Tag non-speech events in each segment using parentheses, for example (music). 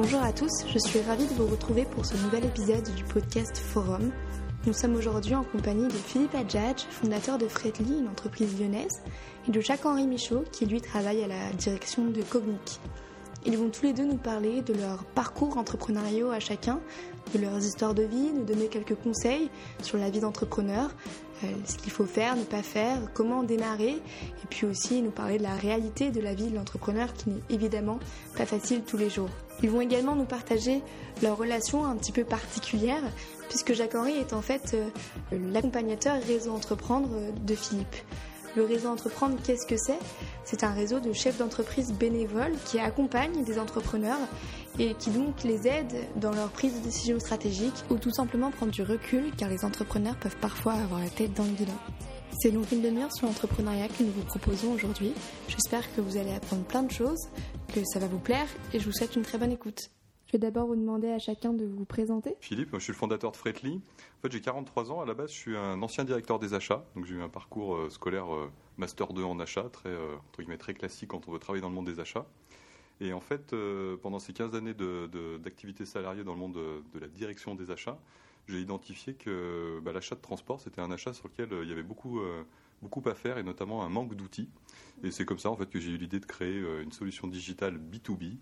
Bonjour à tous, je suis ravie de vous retrouver pour ce nouvel épisode du podcast Forum. Nous sommes aujourd'hui en compagnie de Philippe Adjadj, fondateur de Fretly, une entreprise lyonnaise, et de Jacques-Henri Michaud, qui lui travaille à la direction de Cognic. Ils vont tous les deux nous parler de leur parcours entrepreneuriaux à chacun, de leurs histoires de vie, nous donner quelques conseils sur la vie d'entrepreneur, euh, ce qu'il faut faire, ne pas faire, comment démarrer, et puis aussi nous parler de la réalité de la vie de l'entrepreneur qui n'est évidemment pas facile tous les jours. Ils vont également nous partager leur relation un petit peu particulière, puisque Jacques-Henri est en fait euh, l'accompagnateur réseau entreprendre de Philippe. Le réseau entreprendre, qu'est-ce que c'est? C'est un réseau de chefs d'entreprise bénévoles qui accompagnent des entrepreneurs et qui donc les aident dans leur prise de décision stratégique ou tout simplement prendre du recul car les entrepreneurs peuvent parfois avoir la tête dans le guidon. C'est donc une demi-heure sur l'entrepreneuriat que nous vous proposons aujourd'hui. J'espère que vous allez apprendre plein de choses, que ça va vous plaire et je vous souhaite une très bonne écoute. Je vais d'abord vous demander à chacun de vous présenter. Philippe, je suis le fondateur de Fretly. En fait, j'ai 43 ans. À la base, je suis un ancien directeur des achats. Donc, j'ai eu un parcours euh, scolaire euh, Master 2 en achat, très, euh, entre guillemets, très classique quand on veut travailler dans le monde des achats. Et en fait, pendant ces 15 années d'activité de, salariée dans le monde de, la direction des achats, j'ai identifié que bah, l'achat de transport, c'était un achat sur lequel il y avait beaucoup, beaucoup à faire et notamment un manque d'outils. Et c'est comme ça en fait que j'ai eu l'idée de créer une solution digitale B2B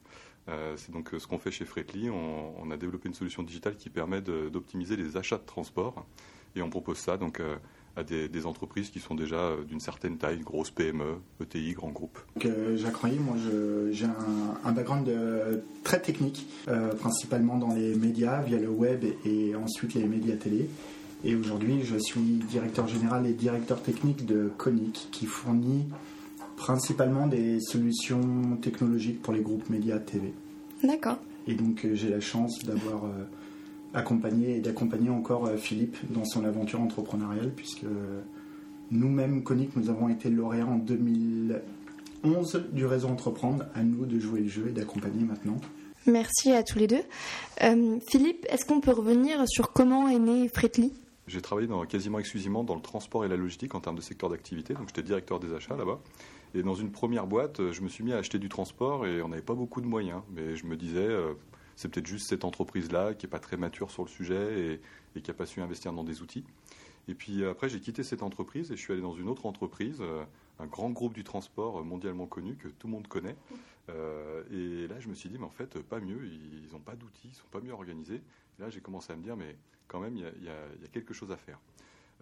euh, c'est donc euh, ce qu'on fait chez Fretly. On, a développé une solution digitale qui permet d'optimiser les achats de transport. Et on propose ça donc euh, à des, entreprises qui sont déjà d'une certaine taille, grosses PME, ETI, grands groupes. Jacques Royer, moi j'ai un, background très technique, principalement dans les médias, via le web et, ensuite les médias télé. Et aujourd'hui, je suis directeur général et directeur technique de Conic, qui fournit principalement des solutions technologiques pour les groupes médias TV. D'accord. Et donc euh, j'ai la chance d'avoir euh, accompagné et d'accompagner encore euh, Philippe dans son aventure entrepreneuriale, puisque nous-mêmes, Conic, nous avons été lauréats en 2011 du réseau Entreprendre. À nous de jouer le jeu et d'accompagner maintenant. Merci à tous les deux. Philippe, est-ce qu'on peut revenir sur comment est né Fretly j'ai travaillé dans, quasiment exclusivement dans le transport et la logistique en termes de secteur d'activité, donc j'étais directeur des achats là-bas. Et dans une première boîte, je me suis mis à acheter du transport et on n'avait pas beaucoup de moyens. Mais je me disais, euh, c'est peut-être juste cette entreprise-là qui n'est pas très mature sur le sujet et, qui n'a pas su investir dans des outils. Et puis après, j'ai quitté cette entreprise et je suis allé dans une autre entreprise, euh, un grand groupe du transport mondialement connu que tout le monde connaît. Euh, et là, je me suis dit, mais en fait, pas mieux, ils n'ont pas d'outils, ils ne sont pas mieux organisés. Là, j'ai commencé à me dire, mais quand même, il y, a quelque chose à faire.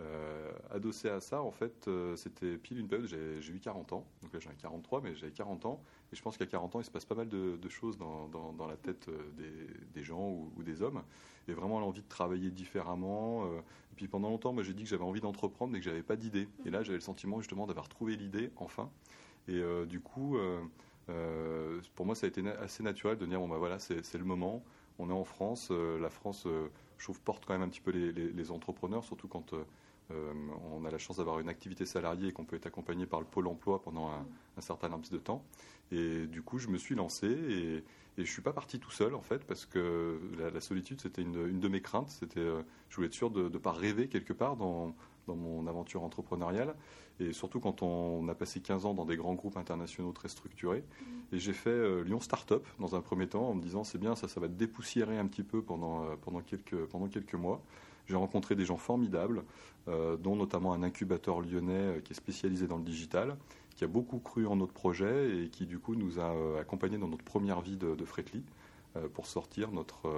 Euh, adossé à ça, en fait, euh, c'était pile une période, j'ai eu 40 ans, donc là j'en ai 43, mais j'avais 40 ans, et je pense qu'à 40 ans, il se passe pas mal de, choses dans, la tête euh, des, gens ou, des hommes, et vraiment l'envie de travailler différemment. et puis pendant longtemps, moi j'ai dit que j'avais envie d'entreprendre, mais que j'avais pas d'idée. Et là, j'avais le sentiment justement d'avoir trouvé l'idée, enfin. Et du coup, pour moi, ça a été assez naturel de dire, bon bah voilà, c'est le moment, on est en France, la France, je porte quand même un petit peu les, entrepreneurs, surtout quand on a la chance d'avoir une activité salariée et qu'on peut être accompagné par le pôle emploi pendant un, certain laps de temps. Et du coup, je me suis lancé et, je ne suis pas parti tout seul en fait parce que la, solitude c'était une, de mes craintes. C'était, euh, je voulais être sûr de ne pas rêver quelque part dans, mon aventure entrepreneuriale et surtout quand on, a passé 15 ans dans des grands groupes internationaux très structurés. Et j'ai fait euh, Lyon Startup dans un premier temps en me disant c'est bien ça, ça va dépoussiérer un petit peu pendant, pendant, quelques, pendant quelques mois. J'ai rencontré des gens formidables, euh, dont notamment un incubateur lyonnais euh, qui est spécialisé dans le digital, qui a beaucoup cru en notre projet et qui du coup nous a euh, accompagnés dans notre première vie de, de Fretly pour sortir notre,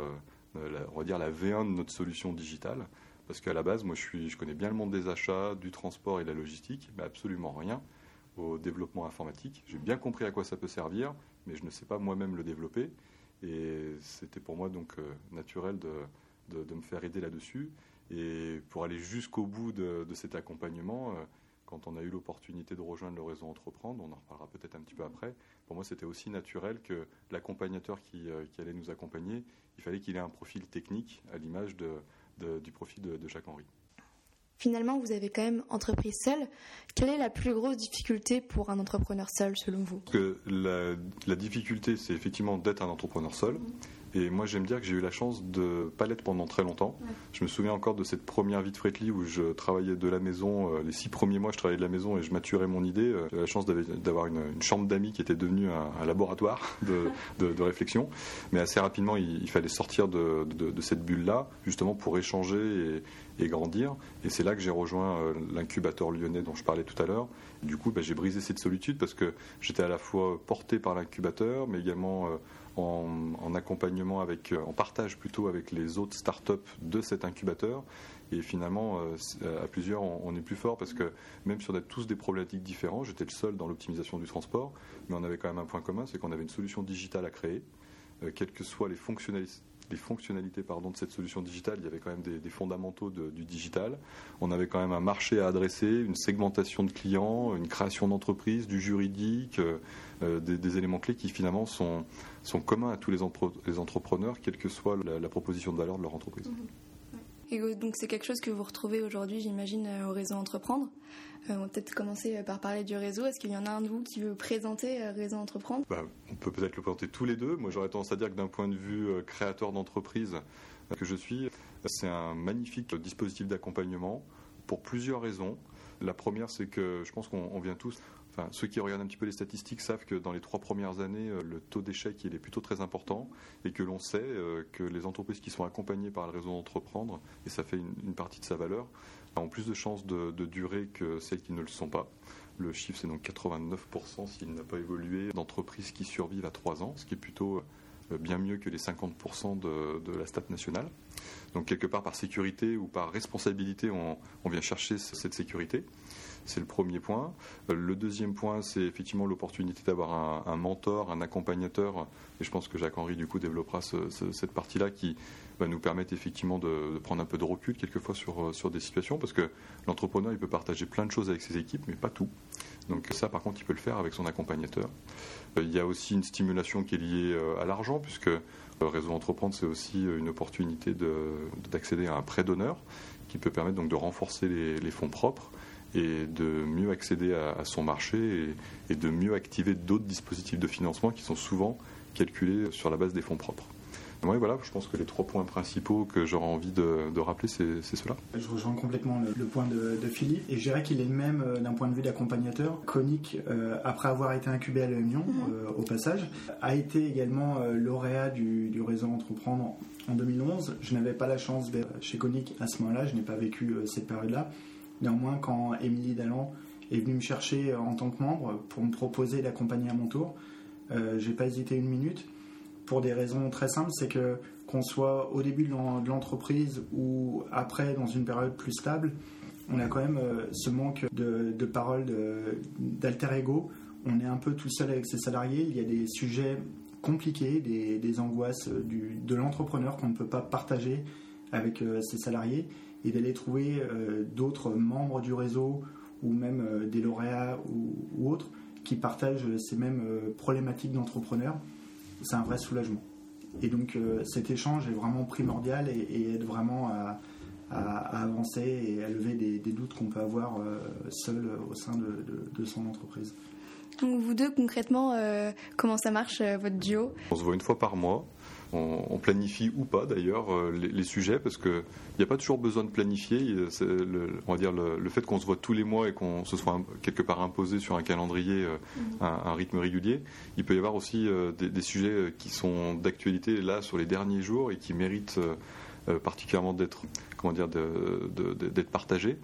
on va dire la V1 de notre solution digitale. Parce qu'à la base, moi, je, suis, je connais bien le monde des achats, du transport et de la logistique, mais absolument rien au développement informatique. J'ai bien compris à quoi ça peut servir, mais je ne sais pas moi-même le développer. Et c'était pour moi donc naturel de, de, me faire aider là-dessus. Et pour aller jusqu'au bout de, cet accompagnement, euh, quand on a eu l'opportunité de rejoindre le réseau Entreprendre, on en reparlera peut-être un petit peu après, pour moi c'était aussi naturel que l'accompagnateur qui, euh, allait nous accompagner, il fallait qu'il ait un profil technique à l'image du profil de, Jacques-Henri. Finalement, vous avez quand même entrepris seul. Quelle est la plus grosse difficulté pour un entrepreneur seul, selon vous? Que la, difficulté, c'est effectivement d'être un entrepreneur seul. Et moi, j'aime dire que j'ai eu la chance de pas l'être pendant très longtemps. Je me souviens encore de cette première vie de Fretly où je travaillais de la maison. Euh, les six premiers mois, je travaillais de la maison et je maturais mon idée. Euh, J'avais la chance d'avoir une, une, chambre d'amis qui était devenue un, un laboratoire (laughs) de, de, de, réflexion. Mais assez rapidement, il, il fallait sortir de, de cette bulle-là, justement pour échanger et, et grandir. Et c'est là que j'ai rejoint euh, l'incubateur lyonnais dont je parlais tout à l'heure. Du coup, bah, j'ai brisé cette solitude parce que j'étais à la fois porté par l'incubateur, mais également en, en, accompagnement avec, en partage plutôt avec les autres startups de cet incubateur. Et finalement, euh, à plusieurs, on, est plus fort parce que même si on a tous des problématiques différentes, j'étais le seul dans l'optimisation du transport, mais on avait quand même un point commun, c'est qu'on avait une solution digitale à créer, euh, quelles que soient les fonctionnalités les fonctionnalités pardon, de cette solution digitale, il y avait quand même des, fondamentaux du digital. On avait quand même un marché à adresser, une segmentation de clients, une création d'entreprise, du juridique, euh, des, des, éléments clés qui finalement sont, communs à tous les, entrepreneurs, quelle que soit la, proposition de valeur de leur entreprise. Mmh. Donc c'est quelque chose que vous retrouvez aujourd'hui, j'imagine, au réseau Entreprendre. Euh, on va peut-être commencer par parler du réseau. Est-ce qu'il y en a un de vous qui veut présenter euh, Réseau Entreprendre? Bah, On peut peut-être le présenter tous les deux. Moi j'aurais tendance à dire que d'un point de vue euh, créateur d'entreprise que je suis, c'est un magnifique dispositif d'accompagnement pour plusieurs raisons. La première, c'est que je pense qu'on vient tous Ceux qui regardent un petit peu les statistiques savent que dans les trois premières années, le taux d'échec est plutôt très important et que l'on sait que les entreprises qui sont accompagnées par le réseau d'entreprendre, et ça fait une, partie de sa valeur, ont plus de chances de, durer que celles qui ne le sont pas. Le chiffre, c'est donc 89% s'il n'a pas évolué d'entreprises qui survivent à trois ans, ce qui est plutôt bien mieux que les 50% de, la stat nationale. Donc quelque part par sécurité ou par responsabilité, on, on vient chercher cette sécurité. C'est le premier point. Le deuxième point, c'est effectivement l'opportunité d'avoir un, mentor, un accompagnateur. Et je pense que Jacques-Henri, du coup, développera ce, ce, cette partie-là qui va nous permettre effectivement de, prendre un peu de recul quelquefois sur, sur des situations. Parce que l'entrepreneur, il peut partager plein de choses avec ses équipes, mais pas tout. Donc ça, par contre, il peut le faire avec son accompagnateur. Il y a aussi une stimulation qui est liée à l'argent, puisque réseau Entreprendre, c'est aussi une opportunité d'accéder à un prêt d'honneur qui peut permettre donc de renforcer les fonds propres et de mieux accéder à, à son marché et, et, de mieux activer d'autres dispositifs de financement qui sont souvent calculés sur la base des fonds propres. Oui, voilà, je pense que les trois points principaux que j'aurais envie de, de rappeler, c'est cela. Je rejoins complètement le, le point de, de, Philippe et je dirais qu'il est le même euh, d'un point de vue d'accompagnateur. Conic, euh, après avoir été incubé à l'Union, -hmm. euh, au passage, a été également euh, lauréat du, du, réseau Entreprendre en 2011. Je n'avais pas la chance d'être chez Conic à ce moment-là, je n'ai pas vécu euh, cette période-là. Néanmoins, quand Émilie Dallan est venue me chercher en tant que membre pour me proposer d'accompagner à mon tour, euh, j'ai pas hésité une minute pour des raisons très simples, c'est que qu'on soit au début de l'entreprise ou après dans une période plus stable, on a quand même euh, ce manque de, de paroles d'alter ego. On est un peu tout seul avec ses salariés. Il y a des sujets compliqués, des, angoisses du, de l'entrepreneur qu'on ne peut pas partager avec euh, ses salariés et d'aller trouver euh, d'autres membres du réseau ou même euh, des lauréats ou, autres qui partagent ces mêmes euh, problématiques d'entrepreneurs, c'est un vrai soulagement. Et donc cet échange est vraiment primordial et, aide vraiment à, avancer et à lever des, doutes qu'on peut avoir seul au sein de, son entreprise. Donc vous deux, concrètement, comment ça marche, votre duo? On se voit une fois par mois on, on, planifie ou pas d'ailleurs euh, les, les, sujets parce que il n'y a pas toujours besoin de planifier. Le, on va dire le, le fait qu'on se voit tous les mois et qu'on se soit quelque part imposé sur un calendrier euh, mmh. un, un, rythme régulier, il peut y avoir aussi euh, des, des, sujets qui sont d'actualité là sur les derniers jours et qui méritent euh, particulièrement d'être comment dire d'être partagé.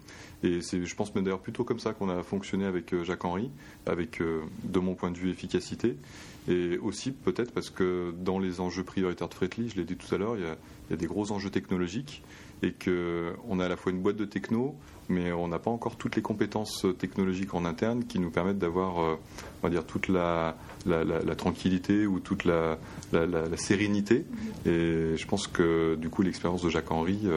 Et c'est je pense même d'ailleurs plutôt comme ça qu'on a fonctionné avec euh, Jacques Henry avec euh, de mon point de vue efficacité. Et aussi peut-être parce que dans les enjeux prioritaires de Fretly je l'ai dit tout à l'heure il, y a des gros enjeux technologiques et qu'on a à la fois une boîte de techno mais on n'a pas encore toutes les compétences technologiques en interne qui nous permettent d'avoir euh, on va dire toute la, tranquillité ou toute la, sérénité et je pense que du coup l'expérience de Jacques Henry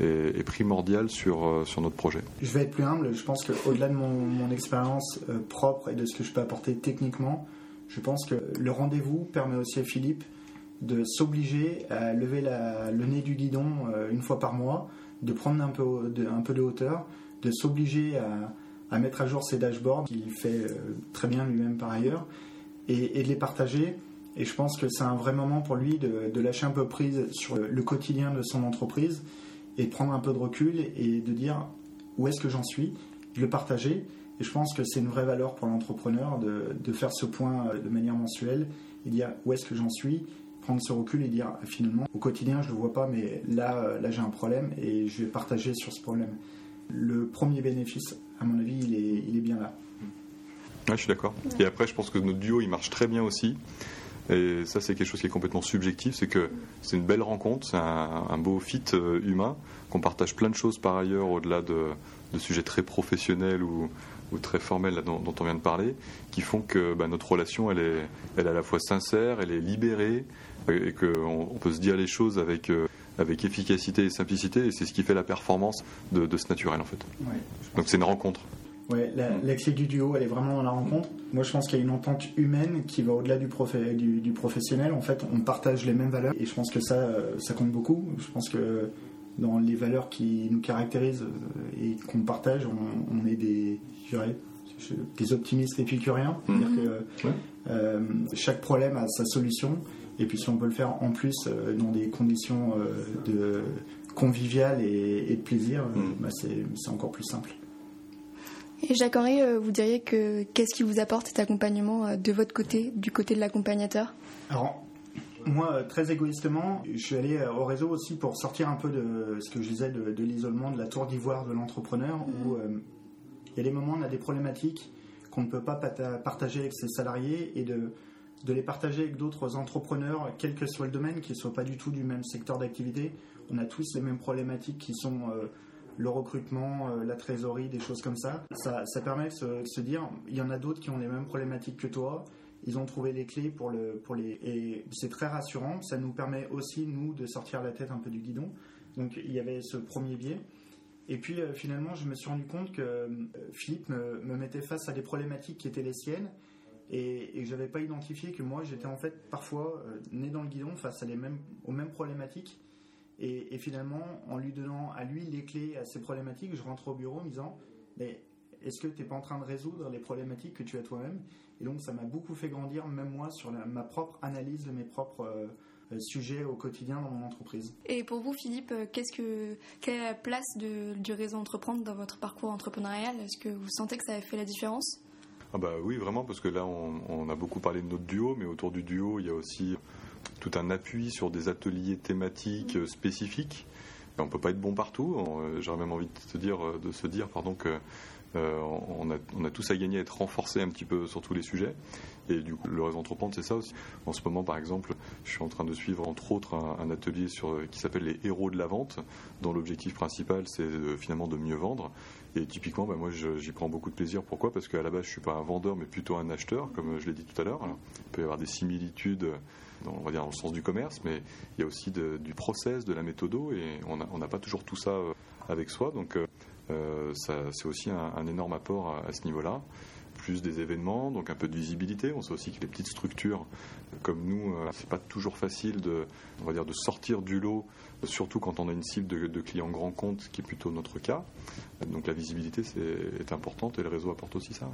euh, est, primordiale sur, euh, sur notre projet. Je vais être plus humble, je pense qu'au-delà de mon, expérience euh, propre et de ce que je peux apporter techniquement, je pense que le rendez-vous permet aussi à Philippe de s'obliger à lever le nez du guidon euh, une fois par mois, de prendre un peu de, un peu de hauteur, de s'obliger à, mettre à jour ses dashboards, qu'il fait euh, très bien lui-même par ailleurs, et, de les partager. Et je pense que c'est un vrai moment pour lui de, lâcher un peu prise sur le quotidien de son entreprise et de prendre un peu de recul et de dire où est-ce que j'en suis, de le partager. Et je pense que c'est une vraie valeur pour l'entrepreneur de, de, faire ce point de manière mensuelle et dire où est-ce que j'en suis, prendre ce recul et dire ah, finalement au quotidien je ne le vois pas mais là, là j'ai un problème et je vais partager sur ce problème. Le premier bénéfice, à mon avis, il est, il est bien là. je suis d'accord. Et après, je pense que notre duo, il marche très bien aussi. Et ça, c'est quelque chose qui est complètement subjectif. C'est que c'est une belle rencontre, c'est un, beau fit euh, humain, qu'on partage plein de choses par ailleurs au-delà de, sujets très professionnels ou, très formels dont, on vient de parler, qui font que bah, notre relation, elle est, elle à la fois sincère, elle est libérée, et qu'on on peut se dire les choses avec, euh, avec efficacité et simplicité, et c'est ce qui fait la performance de, ce naturel en fait. Donc c'est une rencontre. Ouais, la, clé du duo, elle est vraiment dans la rencontre. Moi, je pense qu'il y a une entente humaine qui va au-delà du, du, professionnel. En fait, on partage les mêmes valeurs et je pense que ça, euh, ça compte beaucoup. Je pense que dans les valeurs qui nous caractérisent euh, et qu'on partage, on, est des, des optimistes épicuriens. C'est-à-dire mmh. que euh, chaque problème a sa solution. Et puis, si on peut le faire en plus dans des conditions de conviviales et, de plaisir, mmh. bah, c'est encore plus simple. Et Jacques-Henri, euh, vous diriez que qu'est-ce qui vous apporte cet accompagnement euh, de votre côté, du côté de l'accompagnateur? Alors, moi, euh, très égoïstement, je suis allé au réseau aussi pour sortir un peu de ce que je disais de, l'isolement, de la tour d'ivoire de l'entrepreneur, où il y a des moments où on a des problématiques qu'on ne peut pas partager avec ses salariés et de, de les partager avec d'autres entrepreneurs, quel que soit le domaine, qui ne soient pas du tout du même secteur d'activité. On a tous les mêmes problématiques qui sont le recrutement, euh, la trésorerie, des choses comme ça. Ça, permet de se, dire, il y en a d'autres qui ont les mêmes problématiques que toi. Ils ont trouvé les clés pour, le, pour les... Et c'est très rassurant. Ça nous permet aussi, nous, de sortir la tête un peu du guidon. Donc il y avait ce premier biais. Et puis euh, finalement, je me suis rendu compte que euh, Philippe me, mettait face à des problématiques qui étaient les siennes et, et je n'avais pas identifié que moi, j'étais en fait parfois né dans le guidon face à les mêmes, aux mêmes problématiques et, finalement, en lui donnant à lui les clés à ses problématiques, je rentre au bureau en me disant Mais est-ce que tu n'es pas en train de résoudre les problématiques que tu as toi-même? Et donc, ça m'a beaucoup fait grandir, même moi, sur ma propre analyse de mes propres euh, sujets au quotidien dans mon entreprise. Et pour vous, Philippe, euh, qu'est-ce que, quelle est la place de, du réseau Entreprendre dans votre parcours entrepreneurial? Est-ce que vous sentez que ça a fait la différence? Ah bah oui, vraiment, parce que là, on, on, a beaucoup parlé de notre duo, mais autour du duo, il y a aussi tout un appui sur des ateliers thématiques euh, spécifiques. on ne peut pas être bon partout. Euh, j'aurais même envie de, te dire, euh, de se dire pardon, que on, a, on, a, tous à gagner à être renforcés un petit peu sur tous les sujets. Et du coup, le réseau entreprendre, c'est ça aussi. En ce moment, par exemple, je suis en train de suivre, entre autres, un, atelier sur, qui s'appelle les héros de la vente, dont l'objectif principal, c'est finalement de mieux vendre. Et typiquement, bah, moi, j'y prends beaucoup de plaisir. Pourquoi? Parce qu'à la base, je suis pas un vendeur, mais plutôt un acheteur, comme je l'ai dit tout à l'heure. Il peut y avoir des similitudes on va dire dans le sens du commerce, mais il y a aussi du process, de la méthodo, et on n'a pas toujours tout ça euh, avec soi. Donc euh, euh, c'est aussi un, énorme apport à, ce niveau-là. Plus des événements, donc un peu de visibilité. On sait aussi que les petites structures comme nous, c'est pas toujours facile de, on va dire, de sortir du lot, surtout quand on a une cible de, clients grands comptes, qui est plutôt notre cas. Donc la visibilité c'est, est importante et le réseau apporte aussi ça.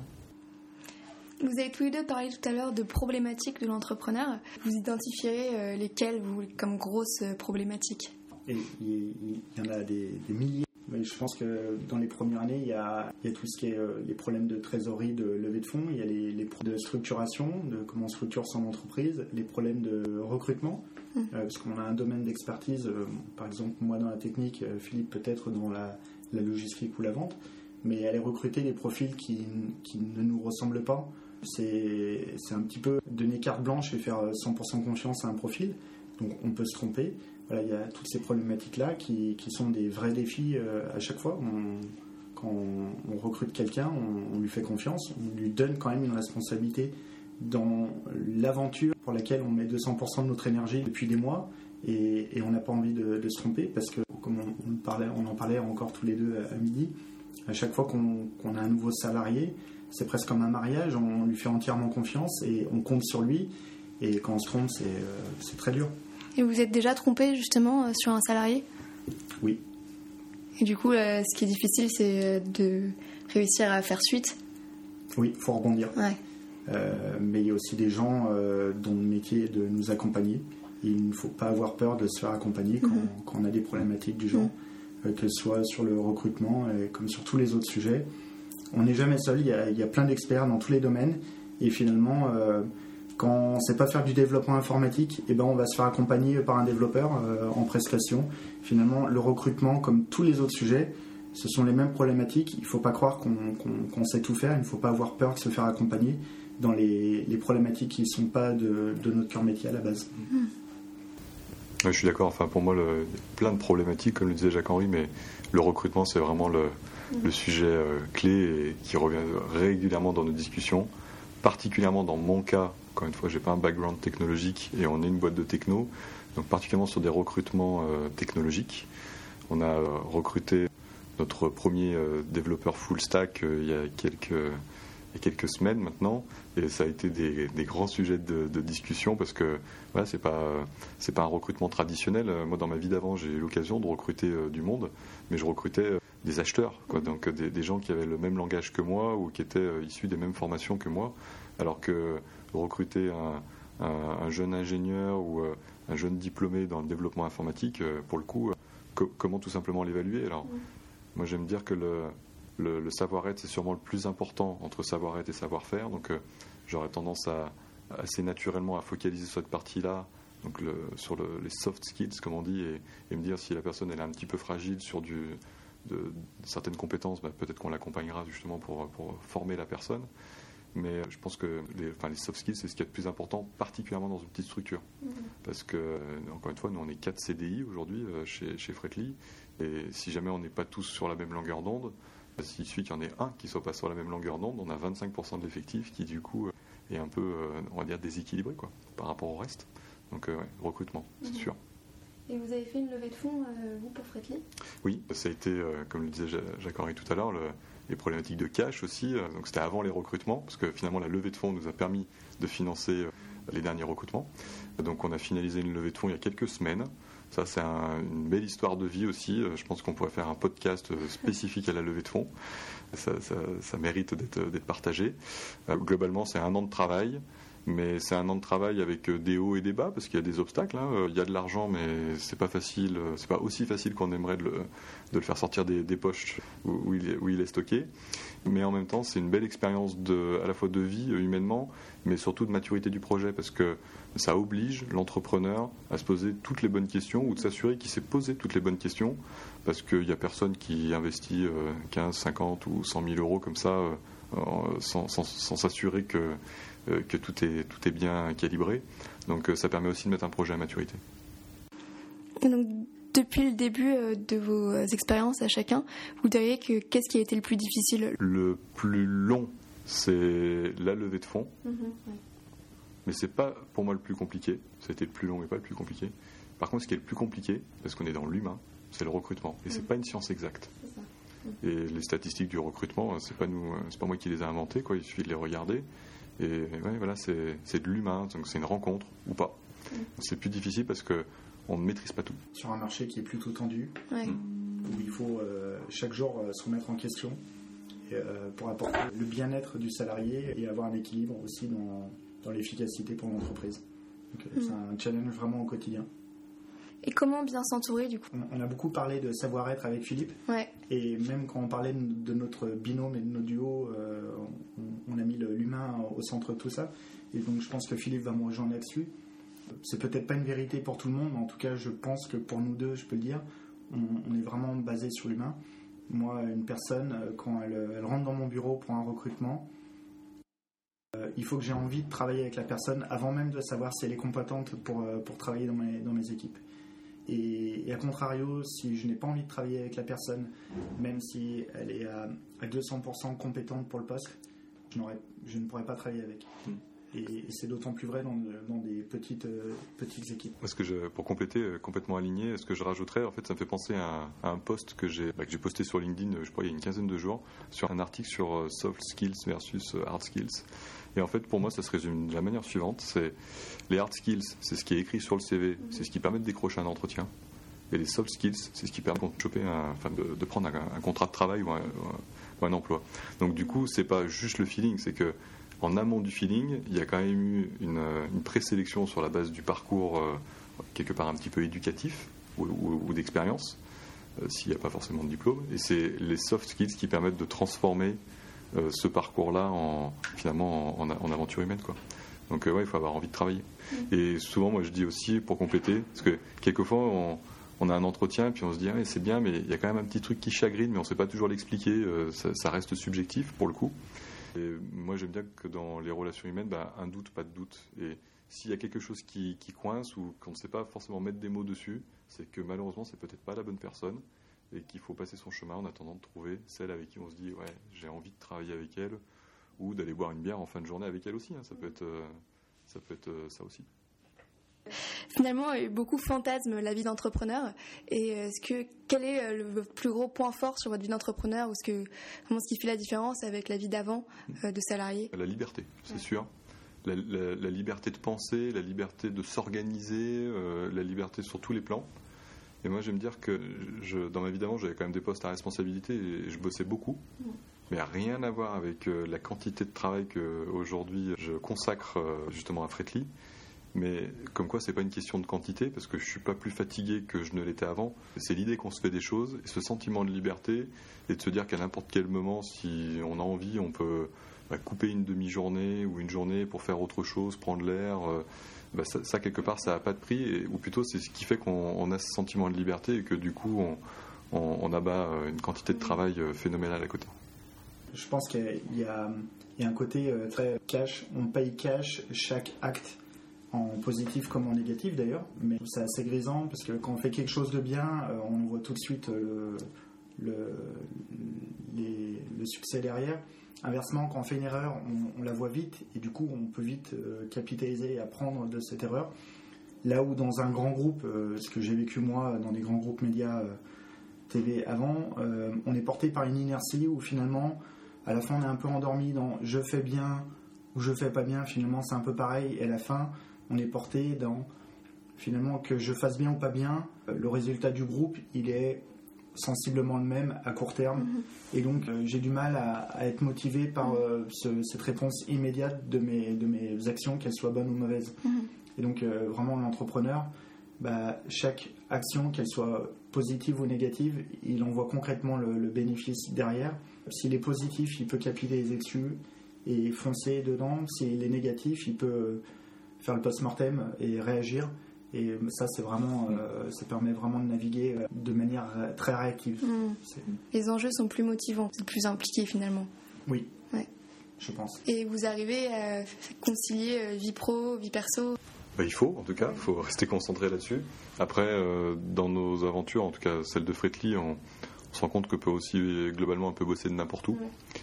Vous avez tous les deux parlé tout à l'heure de problématiques de l'entrepreneur. Vous identifierez euh, lesquelles vous, comme grosses euh, problématiques? Il, y en a des, milliers. Mais je pense que dans les premières années, il y a, tout ce qui est euh, les problèmes de trésorerie, de levée de fonds, il y a les, les de structuration, de comment on structure son entreprise, les problèmes de recrutement, mmh. parce qu'on a un domaine d'expertise, par exemple moi dans la technique, Philippe peut-être dans la, logistique ou la vente, mais aller recruter des profils qui, qui ne nous ressemblent pas, c'est un petit peu donner carte blanche et faire 100% confiance à un profil. Donc on peut se tromper. Il y a toutes ces problématiques-là qui, sont des vrais défis euh, à chaque fois. quand on, recrute quelqu'un, on, lui fait confiance, on lui donne quand même une responsabilité dans l'aventure pour laquelle on met 200% de notre énergie depuis des mois et, on n'a pas envie de, se tromper parce que, comme on en parlait encore tous les deux à, midi, à chaque fois qu'on a un nouveau salarié, c'est presque comme un mariage, on lui fait entièrement confiance et on compte sur lui. Et quand on se trompe, c'est euh, très dur. Et vous êtes déjà trompé justement euh, sur un salarié? Oui. Et du coup, euh, ce qui est difficile, c'est de réussir à faire suite Oui, il faut rebondir. Ouais. mais il y a aussi des gens dont le métier est de nous accompagner. il ne faut pas avoir peur de se faire accompagner quand, mhm. quand on a des problématiques du genre, mhm. que ce soit sur le recrutement et comme sur tous les autres sujets. On n'est jamais seul, il y, a, il y, a, plein d'experts dans tous les domaines. Et finalement, quand on ne sait pas faire du développement informatique, et eh ben on va se faire accompagner par un développeur en prestation. Finalement, le recrutement, comme tous les autres sujets, ce sont les mêmes problématiques. Il ne faut pas croire qu'on sait tout faire. Il ne faut pas avoir peur de se faire accompagner dans les, problématiques qui ne sont pas de, notre cœur métier à la base. je suis d'accord. Enfin, pour moi, il y a plein de problématiques, comme le disait Jacques-Henri, mais le recrutement, c'est vraiment le, sujet euh, clé et qui revient régulièrement dans nos discussions, particulièrement dans mon cas. Encore une fois, je n'ai pas un background technologique et on est une boîte de techno, donc particulièrement sur des recrutements euh, technologiques. On a euh, recruté notre premier euh, développeur full stack il y a quelques quelques semaines maintenant, et ça a été des, grands sujets de, discussion parce que voilà, c'est pas c'est pas un recrutement traditionnel. Moi, dans ma vie d'avant, j'ai eu l'occasion de recruter du monde, mais je recrutais des acheteurs, quoi, donc des, gens qui avaient le même langage que moi ou qui étaient issus des mêmes formations que moi, alors que recruter un, jeune ingénieur ou un jeune diplômé dans le développement informatique, pour le coup, comment tout simplement l'évaluer? Alors, moi, j'aime dire que le, savoir-être, c'est sûrement le plus important entre savoir-être et savoir-faire. Donc, euh, j'aurais tendance à, assez naturellement à focaliser sur cette partie-là, donc sur les soft skills, comme on dit, et, me dire si la personne elle est un petit peu fragile sur du, de, certaines compétences, bah, peut-être qu'on l'accompagnera justement pour, former la personne. Mais euh, je pense que les, enfin, les soft skills, c'est ce qui est le plus important, particulièrement dans une petite structure. Mm-hmm. Parce que, euh, encore une fois, nous, on est 4 CDI aujourd'hui chez, chez Fretly. Et si jamais on n'est pas tous sur la même longueur d'onde, bah, s'il suffit qu'il y en ait un qui ne soit pas sur la même longueur d'onde, on a 25% de l'effectif qui du coup est un peu, euh, on va dire, déséquilibré quoi, par rapport au reste. Donc euh, recrutement, c'est mhm. sûr. Et vous avez fait une levée de fonds, euh, vous, pour Fretly Oui, ça a été, comme le disait Jacques-Henri tout à l'heure, les problématiques de cash aussi. donc c'était avant les recrutements, parce que finalement la levée de fonds nous a permis de financer les derniers recrutements. Donc on a finalisé une levée de fonds il y a quelques semaines. Ça, c'est une belle histoire de vie aussi. Euh, je pense qu'on pourrait faire un podcast euh, spécifique à la levée de fonds. Ça, mérite d'être partagé. Euh, globalement, c'est un an de travail mais c'est un an de travail avec des hauts et des bas parce qu'il y a des obstacles. Hein. Il y a de l'argent, mais c'est pas facile. C'est pas aussi facile qu'on aimerait de le, faire sortir des, poches où, il est, stocké. Mais en même temps, c'est une belle expérience à la fois de vie humainement, mais surtout de maturité du projet parce que ça oblige l'entrepreneur à se poser toutes les bonnes questions ou de s'assurer qu'il s'est posé toutes les bonnes questions parce qu'il n'y a personne qui investit 15, euh, 50 ou 100 000 euros comme ça euh, sans, s'assurer que, euh, que tout, est, tout est bien calibré. Donc ça permet aussi de mettre un projet à maturité. donc, depuis le début de vos expériences à chacun, vous diriez que qu'est-ce qui a été le plus difficile? Le plus long, c'est la levée de fonds. Mm-hmm, mais c'est pas pour moi le plus compliqué. C'était le plus long, mais pas le plus compliqué. Par contre, ce qui est le plus compliqué, parce qu'on est dans l'humain, c'est le recrutement. Et c'est mm. pas une science exacte. Mm. Et les statistiques du recrutement, c'est pas nous, c'est pas moi qui les ai inventées, quoi. Il suffit de les regarder. Et voilà, c'est de l'humain, donc c'est une rencontre ou pas. Mm. C'est plus difficile parce que on ne maîtrise pas tout. Sur un marché qui est plutôt tendu, où il faut euh, chaque jour euh, se remettre en question euh, pour apporter le bien-être du salarié et avoir un équilibre aussi dans dans l'efficacité pour l'entreprise. Euh, c'est un challenge vraiment au quotidien. Et comment bien s'entourer du coup? On, a beaucoup parlé de savoir-être avec Philippe. Ouais. Et même quand on parlait de notre binôme et de nos duos, euh, on, a mis l'humain au centre de tout ça. Et donc je pense que Philippe va me rejoindre là-dessus. C'est peut-être pas une vérité pour tout le monde, mais en tout cas je pense que pour nous deux, je peux le dire, on, est vraiment basé sur l'humain. Moi, une personne, euh, quand elle rentre dans mon bureau pour un recrutement, euh, il faut que j'ai envie de travailler avec la personne avant même de savoir si elle est compétente pour, pour travailler dans mes, dans mes équipes. Et, à contrario, si je n'ai pas envie de travailler avec la personne, même si elle est à, 200% compétente pour le poste, je, je, ne pourrais pas travailler avec. Et, c'est d'autant plus vrai dans, dans des petites, euh, petites équipes. Parce que je, pour compléter, complètement aligné, ce que je rajouterais, en fait, ça me fait penser à, un post que j'ai bah, posté sur LinkedIn, je crois, il y a une quinzaine de jours, sur un article sur soft skills versus hard skills. Et en fait, pour moi, ça se résume de la manière suivante c'est les hard skills, c'est ce qui est écrit sur le CV, c'est ce qui permet de décrocher un entretien. Et les soft skills, c'est ce qui permet de, choper enfin de, prendre un, contrat de travail ou un, emploi. Donc du coup, c'est pas juste le feeling, c'est que en amont du feeling, il y a quand même eu une, une présélection sur la base du parcours quelque part un petit peu éducatif ou, d'expérience, s'il n'y a pas forcément de diplôme. Et c'est les soft skills qui permettent de transformer ce parcours-là en, finalement en, en, aventure humaine. Quoi. Donc ouais, il faut avoir envie de travailler. Mm. Et souvent, moi je dis aussi, pour compléter, parce que quelquefois on, on a un entretien, puis on se dit, ah, c'est bien, mais il y a quand même un petit truc qui chagrine, mais on ne sait pas toujours l'expliquer, euh, ça, reste subjectif pour le coup. Moi, j'aime bien que dans les relations humaines, bah, un doute, pas de doute. Et s'il y a quelque chose qui, coince ou qu'on ne sait pas forcément mettre des mots dessus, c'est que malheureusement, c'est peut-être pas la bonne personne et qu'il faut passer son chemin en attendant de trouver celle avec qui on se dit, ouais, j'ai envie de travailler avec elle ou d'aller boire une bière en fin de journée avec elle aussi. Hein. Ça peut être, euh, euh, ça aussi. Finalement, beaucoup fantasment la vie d'entrepreneur. Et euh, ce que, quel est euh, le plus gros point fort sur votre vie d'entrepreneur ou ce, que, comment, ce qui fait la différence avec la vie d'avant euh, de salarié? La liberté, c'est sûr. La, liberté de penser, la liberté de s'organiser, la liberté sur tous les plans. Et moi, j'aime dire que je, dans ma vie d'avant, j'avais quand même des postes à responsabilité et je bossais beaucoup. Mais rien à voir avec la quantité de travail qu'aujourd'hui je consacre justement à Fretly. Mais comme quoi, c'est pas une question de quantité, parce que je suis pas plus fatigué que je ne l'étais avant. C'est l'idée qu'on se fait des choses, et ce sentiment de liberté, et de se dire qu'à n'importe quel moment, si on a envie, on peut bah, couper une demi-journée ou une journée pour faire autre chose, prendre l'air. Euh, bah, ça, quelque part, ça n'a pas de prix, ou plutôt c'est ce qui fait qu'on a ce sentiment de liberté et que du coup, on, on, abat euh, une quantité de travail euh, phénoménale à côté. Je pense qu'il y, y, a un côté très cash, on paye cash chaque acte en positif comme en négatif d'ailleurs, mais c'est assez grisant parce que quand on fait quelque chose de bien, euh, on voit tout de suite euh, le, succès derrière. Inversement, quand on fait une erreur, on, la voit vite et du coup on peut vite euh, capitaliser et apprendre de cette erreur. Là où dans un grand groupe, ce que j'ai vécu moi dans des grands groupes médias TV avant, on est porté par une inertie où finalement, à la fin on est un peu endormi dans je fais bien ou je fais pas bien, finalement c'est un peu pareil et à la fin on est porté dans finalement que je fasse bien ou pas bien, euh, le résultat du groupe, il est sensiblement le même à court terme. Mhm. Et donc, euh, j'ai du mal à, être motivé par euh, cette réponse immédiate de mes, de mes actions, qu'elles soient bonnes ou mauvaises. Mhm. Et donc, vraiment, l'entrepreneur, bah, chaque action, qu'elle soit positive ou négative, il en voit concrètement le, le bénéfice derrière. S'il est positif, il peut capitaliser dessus et foncer dedans. S'il est négatif, il peut faire le post-mortem et réagir. Et ça, c'est vraiment, euh, ça permet vraiment de naviguer euh, de manière très réactive. Hmm. Les enjeux sont plus motivants, c'est plus impliqué finalement. Oui. Ouais. Je pense. Et vous arrivez à concilier euh, vie pro, vie perso? Bah, il faut, en tout cas, il faut rester concentré là-dessus. Après, dans nos aventures, en tout cas celle de Fretly, on, on se rend compte que peut aussi globalement un peu bosser de n'importe où,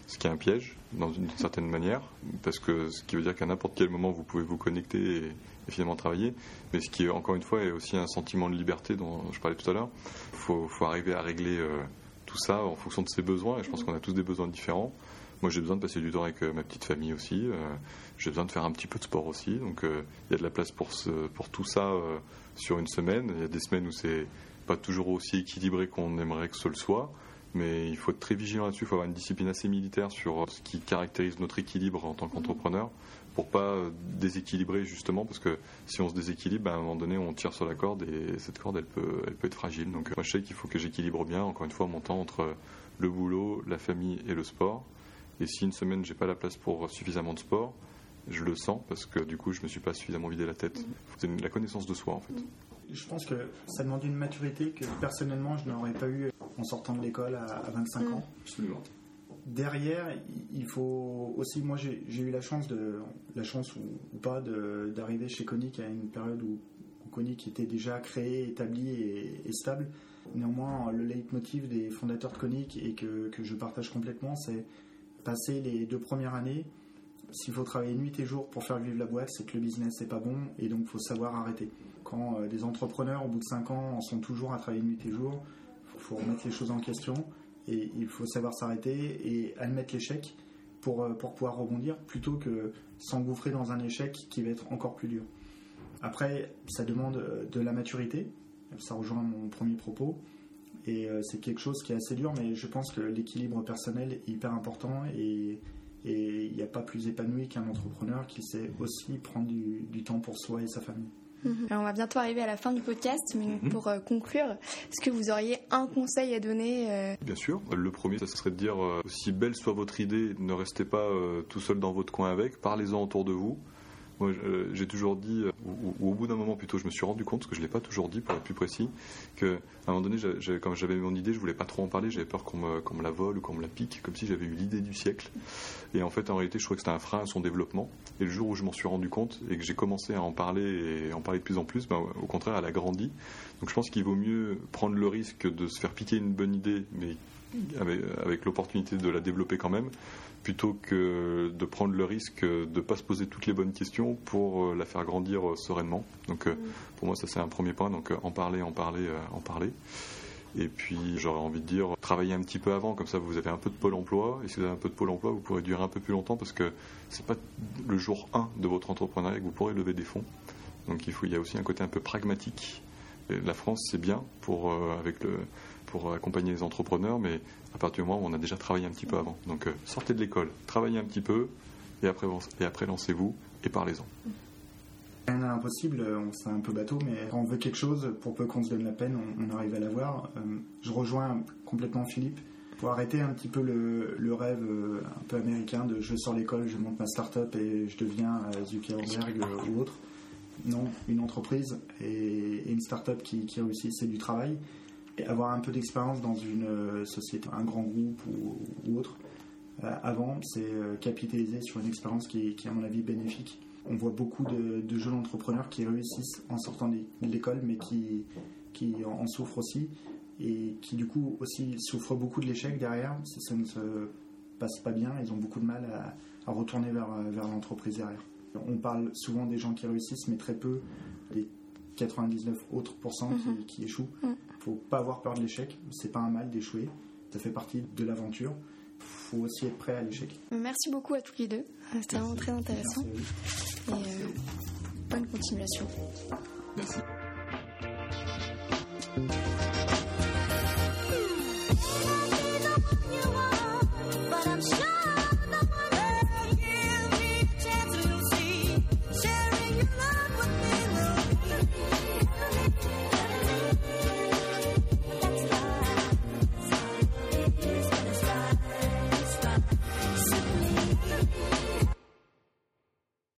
ce qui est un piège dans une certaine manière, parce que ce qui veut dire qu'à n'importe quel moment vous pouvez vous connecter et, finalement travailler, mais ce qui encore une fois est aussi un sentiment de liberté dont je parlais tout à l'heure. Il faut, arriver à régler euh, tout ça en fonction de ses besoins, et je pense qu'on a tous des besoins différents. Moi, j'ai besoin de passer du temps avec euh, ma petite famille aussi. Euh, j'ai besoin de faire un petit peu de sport aussi. Donc, il y a de la place pour, pour tout ça sur une semaine. Il y a des semaines où c'est pas toujours aussi équilibré qu'on aimerait que ce le soit. Mais il faut être très vigilant là-dessus, il faut avoir une discipline assez militaire sur ce qui caractérise notre équilibre en tant qu'entrepreneur pour pas déséquilibrer justement parce que si on se déséquilibre, ben, à un moment donné on tire sur la corde et cette corde elle peut, elle peut être fragile. Donc moi je sais qu'il faut que j'équilibre bien encore une fois mon temps entre le boulot, la famille et le sport. Et si une semaine j'ai pas la place pour suffisamment de sport, je le sens parce que du coup je me suis pas suffisamment vidé la tête. C'est la connaissance de soi en fait je pense que ça demande une maturité que personnellement je n'aurais pas eu en sortant de l'école à, 25 mm. ans. Absolument. Derrière, il faut aussi, moi j'ai eu la chance, de, la chance ou, pas d'arriver chez Konik à une période où, où était déjà créé, établi et, stable. Néanmoins, le leitmotiv des fondateurs de Konik et que, que je partage complètement, c'est passer les deux premières années. S'il faut travailler nuit et jour pour faire vivre la boîte, c'est que le business n'est pas bon et donc il faut savoir arrêter quand euh, des entrepreneurs, au bout de 5 ans, en sont toujours à travailler nuit et jour, il faut remettre les choses en question et il faut savoir s'arrêter et admettre l'échec pour, euh, pour pouvoir rebondir plutôt que s'engouffrer dans un échec qui va être encore plus dur. Après, ça demande euh, de la maturité, ça rejoint mon premier propos, et c'est quelque chose qui est assez dur, mais je pense que l'équilibre personnel est hyper important Et il n'y a pas plus épanoui qu'un entrepreneur qui sait aussi prendre du, temps pour soi et sa famille. Mhm. on va bientôt arriver à la fin du podcast, mais mhm. pour euh, conclure, est-ce que vous auriez un conseil à donner euh? Bien sûr. Le premier, ce serait de dire, aussi belle soit votre idée, ne restez pas tout seul dans votre coin avec, parlez-en autour de vous. Moi, j'ai toujours dit, euh, ou, au bout d'un moment plutôt, je me suis rendu compte, parce que je ne l'ai pas toujours dit pour être plus précis, qu'à un moment donné, quand j'avais mon idée, je voulais pas trop en parler, j'avais peur qu'on me, la vole ou qu'on me la pique, comme si j'avais eu l'idée du siècle. Et en fait, en réalité, je trouvais que c'était un frein à son développement. Et le jour où je m'en suis rendu compte et que j'ai commencé à en parler et en parler de plus en plus, ben, au contraire, elle a grandi. Donc je pense qu'il vaut mieux prendre le risque de se faire piquer une bonne idée, mais avec l'opportunité de la développer quand même, plutôt que de prendre le risque de ne pas se poser toutes les bonnes questions pour euh, la faire grandir euh, sereinement. Donc euh, mm. pour moi ça c'est un premier point, donc en parler, en parler, en parler. Et puis j'aurais envie de dire, travailler un petit peu avant, comme ça vous avez un peu de pôle emploi, et si vous avez un peu de pôle emploi, vous pourrez durer un peu plus longtemps parce que c'est pas le jour 1 de votre entrepreneuriat que vous pourrez lever des fonds. Donc il, faut, il y a aussi un côté un peu pragmatique. la France c'est bien pour, avec le, pour accompagner les entrepreneurs, mais à partir du moment où on a déjà travaillé un petit peu avant. Donc euh, sortez de l'école, travaillez un petit peu, et après, et après lancez-vous et parlez-en. Rien n'est impossible, c'est un peu bateau, mais quand on veut quelque chose, pour peu qu'on se donne la peine, on, arrive à l'avoir. Euh, je rejoins complètement Philippe. Pour arrêter un petit peu le, rêve euh, un peu américain de je sors l'école, je monte ma start-up et je deviens Zuckerberg ou autre. Non, une entreprise et, une start-up qui, qui réussit, c'est du travail avoir un peu d'expérience dans une euh, société, un grand groupe ou, autre, euh, avant, c'est euh, capitaliser sur une expérience qui, qui, est à mon avis bénéfique. On voit beaucoup de, jeunes entrepreneurs qui réussissent en sortant de l'école, mais qui, qui en, souffrent aussi, et qui du coup aussi souffrent beaucoup de l'échec derrière, si ça ne se passe pas bien, ils ont beaucoup de mal à, à retourner vers, vers l'entreprise derrière. On parle souvent des gens qui réussissent, mais très peu des 99 autres pourcents qui, mhm. échouent. Il mhm. Faut pas avoir peur de l'échec. C'est pas un mal d'échouer. Ça fait partie de l'aventure. Il faut aussi être prêt à l'échec. Merci beaucoup à tous les deux. C'était vraiment très intéressant. Et euh, bonne continuation. Merci.